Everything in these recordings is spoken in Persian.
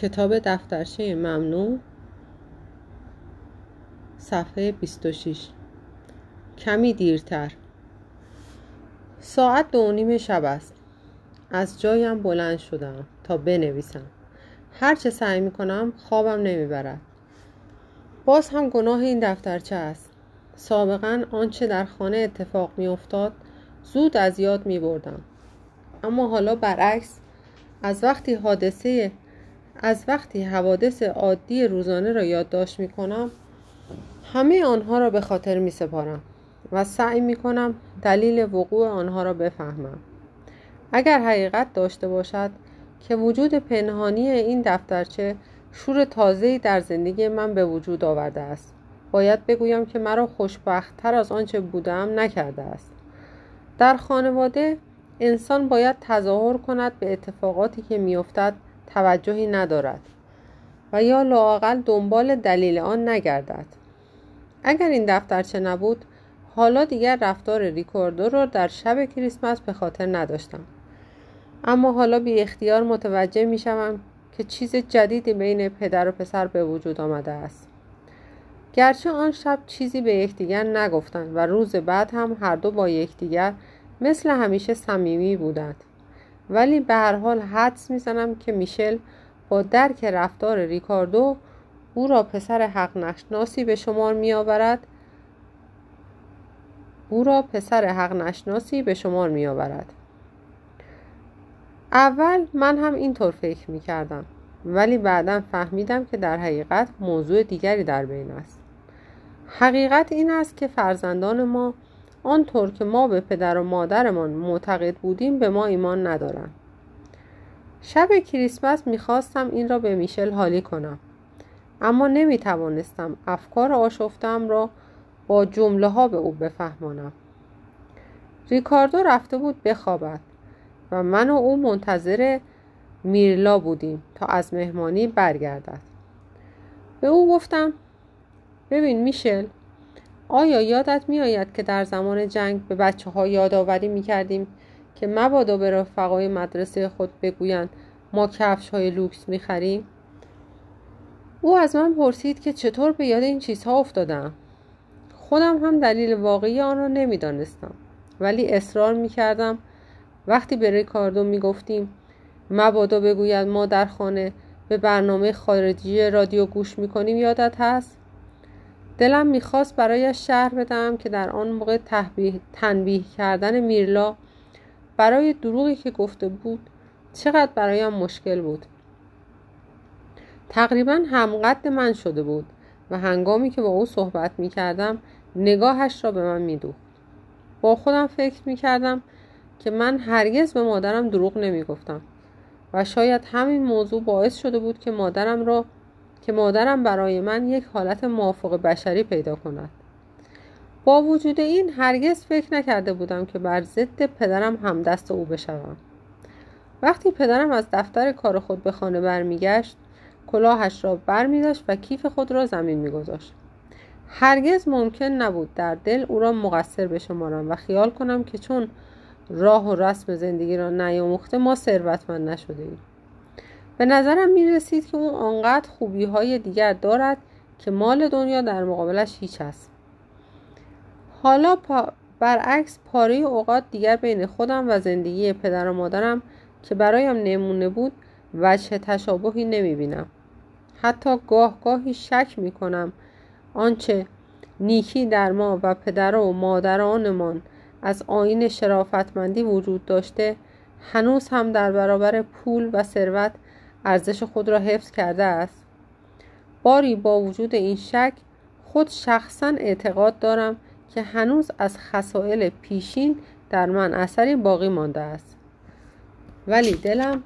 کتاب دفترچه ممنوع صفحه 26 کمی دیرتر. ساعت دو نیم شب است. از جایم بلند شدم تا بنویسم. هرچه سعی می کنم خوابم نمی‌برد. باز هم گناه این دفترچه است. سابقا آنچه در خانه اتفاق می افتاد زود از یاد می بردم اما حالا برعکس از وقتی حادثه از وقتی حوادث عادی روزانه را یادداشت می کنم همه آنها را به خاطر می سپارم و سعی می کنم دلیل وقوع آنها را بفهمم. اگر حقیقت داشته باشد که وجود پنهانی این دفترچه شور تازه‌ای در زندگی من به وجود آورده است باید بگویم که مرا خوشبختتر از آنچه بودم نکرده است. در خانواده انسان باید تظاهر کند به اتفاقاتی که میافتد توجهی ندارد و یا لاقل دنبال دلیل آن نگردد. اگر این دفترچه نبود حالا دیگر رفتار ریکوردو را در شب کریسمس به خاطر نداشتم. اما حالا بی اختیار متوجه می شوم که چیز جدیدی بین پدر و پسر به وجود آمده است. گرچه آن شب چیزی به یکدیگر نگفتند و روز بعد هم هر دو با یکدیگر مثل همیشه صمیمی بودند. ولی به هر حال حدس می‌زنم که میشل با درک رفتار ریکاردو او را پسر حق نشناسی به شمار میآورد او را پسر حق نشناسی به شمار می آورد. اول من هم اینطور فکر می کردم ولی بعدا فهمیدم که در حقیقت موضوع دیگری در بین است حقیقت این است که فرزندان ما آنطور که ما به پدر و مادرمان معتقد بودیم به ما ایمان ندارند. شب کریسمس می‌خواستم این را به میشل حالی کنم اما نمی توانستم افکار آشفتم را با جمله ها به او بفهمانم. ریکاردو رفته بود بخوابد و من و او منتظر میرلا بودیم تا از مهمانی برگردد. به او گفتم ببین میشل آیا یادت میآید که در زمان جنگ به بچه ها یادآوری می کردیم که مبادا به رفقای مدرسه خود بگویند ما کفش های لوکس می خریم؟ او از من پرسید که چطور به یاد این چیزها افتادم خودم هم دلیل واقعی آن را نمی‌دانستم ولی اصرار می کردم وقتی به ریکاردو می گفتیم مبادا بگوید ما در خانه به برنامه خارجی رادیو گوش می کنیم یادت هست؟ دلم می‌خواست برایش شهر بدم که در آن موقع تنبیه کردن میرلا برای دروغی که گفته بود چقدر برایم مشکل بود. تقریبا همقد من شده بود و هنگامی که با او صحبت می کردم نگاهش را به من می با خودم فکر می کردم که من هرگز به مادرم دروغ نمی گفتم و شاید همین موضوع باعث شده بود که مادرم را که مادرم برای من یک حالت موافق بشری پیدا کند. با وجود این هرگز فکر نکرده بودم که بر ضد پدرم هم دست او بشوم. وقتی پدرم از دفتر کار خود به خانه برمیگشت کلاهش را برمیداشت و کیف خود را زمین میگذاشت. هرگز ممکن نبود در دل او را مقصر بشمارم و خیال کنم که چون راه و رسم زندگی را نیاموخته ما ثروتمند نشده به نظرم می رسید که او آنقدر خوبی های دیگر دارد که مال دنیا در مقابلش هیچ است. حالا پا برعکس پاره اوقات دیگر بین خودم و زندگی پدر و مادرم که برایم نمونه بود وجه تشابهی نمی بینم حتی گاه گاهی شک می کنم آنچه نیکی در ما و پدر و مادرانمان از آین شرافتمندی وجود داشته هنوز هم در برابر پول و ثروت ارزش خود را حفظ کرده است. باری با وجود این شک خود شخصا اعتقاد دارم که هنوز از خسائل پیشین در من اثری باقی مانده است. ولی دلم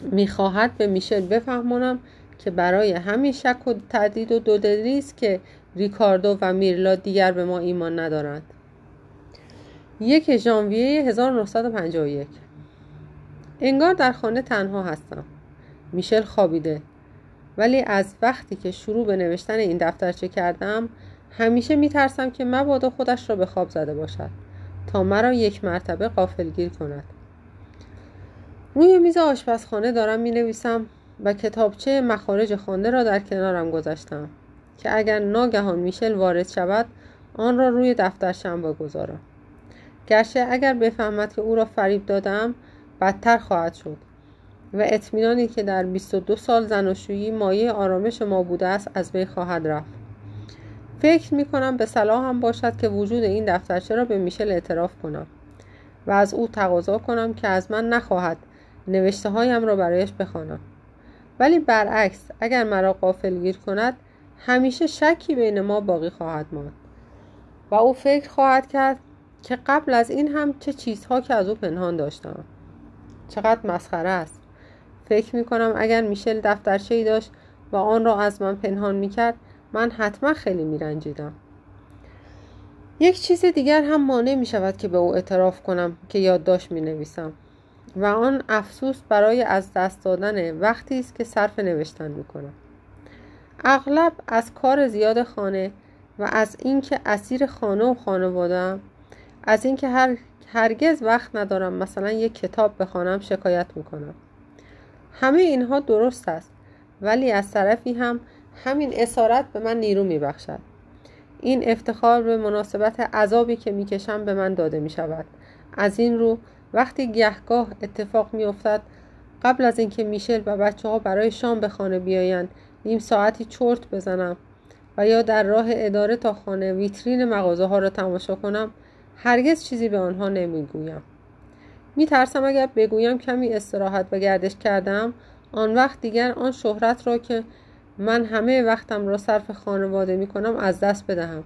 می‌خواهد به میشل بفهمانم که برای همین شک و تردید و دودلی است که ریکاردو و میرلا دیگر به ما ایمان ندارند. یک ژانویه 1951 انگار در خانه تنها هستم. میشل خوابیده. ولی از وقتی که شروع به نوشتن این دفترچه کردم همیشه میترسم که مبادا خودش را به خواب زده باشد تا مرا یک مرتبه قافلگیر کند. روی میز آشپزخانه دارم می نویسم و کتابچه مخارج خوانده را در کنارم گذاشتم که اگر ناگهان میشل وارد شود آن را روی دفترشم بگذارم گرچه اگر بفهمد که او را فریب دادم بدتر خواهد شد و اطمینانی که در 22 سال زناشویی مایه آرامش ما بوده است از بین خواهد رفت. فکر می کنم به صلاح هم باشد که وجود این دفترچه را به میشل اعتراف کنم و از او تقاضا کنم که از من نخواهد نوشته هایم را برایش بخوانم. ولی برعکس اگر مرا قافل گیر کند همیشه شکی بین ما باقی خواهد ماند و او فکر خواهد کرد که قبل از این هم چه چیزها که از او پنهان داشتم چقدر مسخره است فکر می کنم اگر میشل دفترچه ای داشت و آن را از من پنهان می کرد من حتما خیلی می رنجیدم. یک چیز دیگر هم مانع می شود که به او اعتراف کنم که یادداشت می نویسم و آن افسوس برای از دست دادن وقتی است که صرف نوشتن می کنم. اغلب از کار زیاد خانه و از اینکه اسیر خانه و خانوادم از اینکه هر هرگز وقت ندارم مثلا یک کتاب بخوانم شکایت می‌کنم. همه اینها درست است ولی از طرفی هم همین اسارت به من نیرو میبخشد. این افتخار به مناسبت عذابی که می‌کشم به من داده می‌شود. از این رو وقتی گهگاه اتفاق میافتد قبل از اینکه میشل و بچه ها برای شام به خانه بیایند نیم ساعتی چرت بزنم و یا در راه اداره تا خانه ویترین مغازه ها را تماشا کنم هرگز چیزی به آنها نمی‌گویم. می ترسم اگر بگویم کمی استراحت و گردش کردم. آن وقت دیگر آن شهرت را که من همه وقتم را صرف خانواده می کنم از دست بدهم.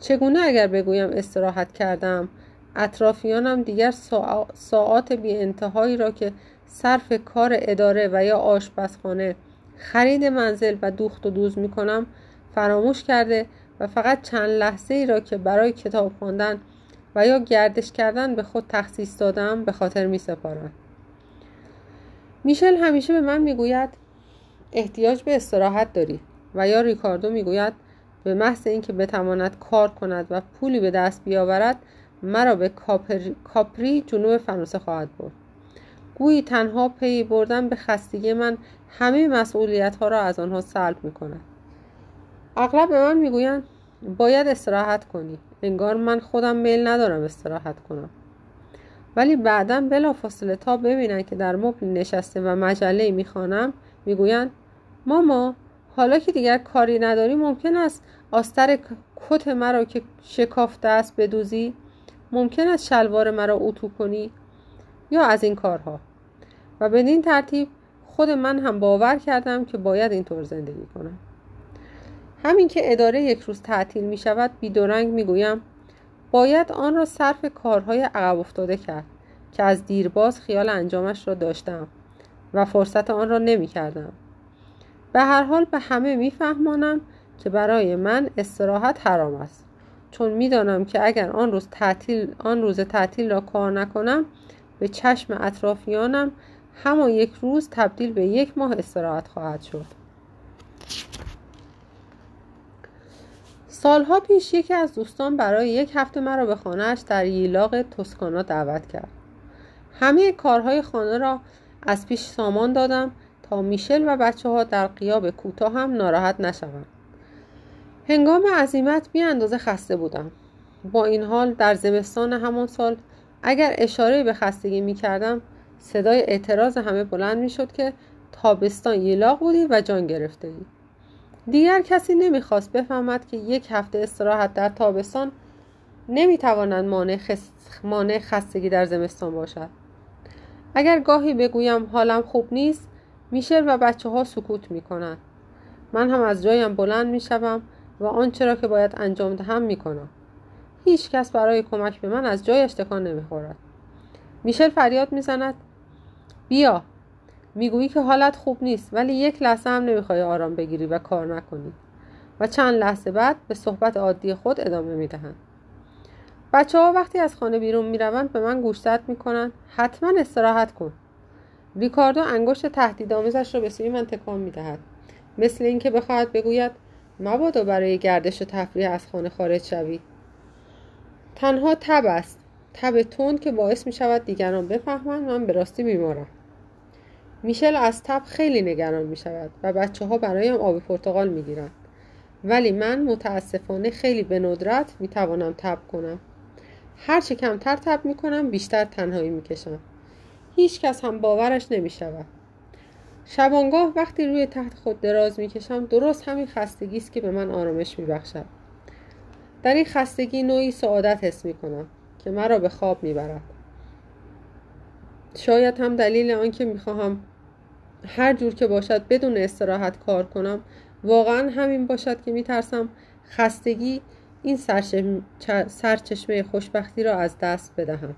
چگونه اگر بگویم استراحت کردم؟ اطرافیانم دیگر ساعات بی انتهایی را که صرف کار اداره و یا آشپزخانه خرید منزل و دوخت و دوز می کنم فراموش کرده و فقط چند لحظه ای را که برای کتاب خواندن و یا گردش کردن به خود تخصیص دادم به خاطر می سپارم. میشل همیشه به من می‌گوید احتیاج به استراحت داری. و یا ریکاردو می‌گوید به محض اینکه بتواند کار کند و پولی به دست بیاورد مرا به کاپری جنوب فرانسه خواهد برد. گویی تنها پی بردن به خستگی من همه مسئولیت ها را از آنها سلب می کند اغلب به من می‌گویند باید استراحت کنی. انگار من خودم میل ندارم استراحت کنم. ولی بعدا بلافاصله تا ببینن که در مبل نشسته و مجله می‌خوانم می‌گویند ماما حالا که دیگر کاری نداری ممکن است آستر کت مرا که شکافته است بدوزی؟ ممکن است شلوار مرا اتو کنی؟ یا از این کارها؟ و بدین ترتیب خود من هم باور کردم که باید اینطور زندگی کنم. همین که اداره یک روز تعطیل می شود بیدورنگ می گویم باید آن را صرف کارهای عقب افتاده کرد که از دیرباز خیال انجامش را داشتم و فرصت آن را نمی کردم. به هر حال به همه میفهمانم که برای من استراحت حرام است چون می‌دانم که اگر آن روز تعطیل آن روز تعطیل را کار نکنم به چشم اطرافیانم همان یک روز تبدیل به یک ماه استراحت خواهد شد سالها پیش یکی از دوستان برای یک هفته مرا به خانهاش در ییلاق توسکانا دعوت کرد. همه کارهای خانه را از پیش سامان دادم تا میشل و بچه ها در قیاب کوتاه هم ناراحت نشوند. هنگام عزیمت بی اندازه خسته بودم. با این حال در زمستان همان سال اگر اشاره به خستگی می کردم صدای اعتراض همه بلند می شد که تابستان یلاق بودی و جان گرفته. دیگر کسی نمی‌خواست بفهمد که یک هفته استراحت در تابستان نمی‌تواند مانع, خس... مانع خستگی در زمستان باشد. اگر گاهی بگویم حالم خوب نیست میشل و بچه ها سکوت می‌کنند. من هم از جایم بلند می‌شوم و آنچه را که باید انجام دهم می‌کنم. هیچ کس برای کمک به من از جایش تکان نمی‌خورد. میشل فریاد می‌زند بیا. می‌گویی که حالت خوب نیست ولی یک لحظه هم نمی‌خوای آرام بگیری و کار نکنی. و چند لحظه بعد به صحبت عادی خود ادامه می‌دهند. بچه ها وقتی از خانه بیرون می‌روند به من گوشزد می‌کنند حتما استراحت کن. ریکاردو انگشت تهدیدآمیزش را به سوی من تکان می‌دهد. مثل اینکه بخواهد بگوید مبادا برای گردش و تفریح از خانه خارج شوی. تنها تب است. تب تند که باعث می شود دیگران بفهمند من به راستی بیمارم. میشل از تب خیلی نگران می شود و بچه ها برایم آب پرتقال می گیرند. ولی من متاسفانه خیلی به ندرت می توانم تب کنم. هرچه کمتر تب می کنم بیشتر تنهایی می کشم. هیچ کس هم باورش نمی شود. شبانگاه وقتی روی تحت خود دراز می کشم درست همین خستگی است که به من آرامش می بخشد. در این خستگی نوعی سعادت حس می کنم که مرا به خواب می برد. شاید هم دلیل آنکه می خواهم هر جور که باشد بدون استراحت کار کنم. واقعا همین باشد که می ترسم خستگی این سرچشمه خوشبختی را از دست بدهم.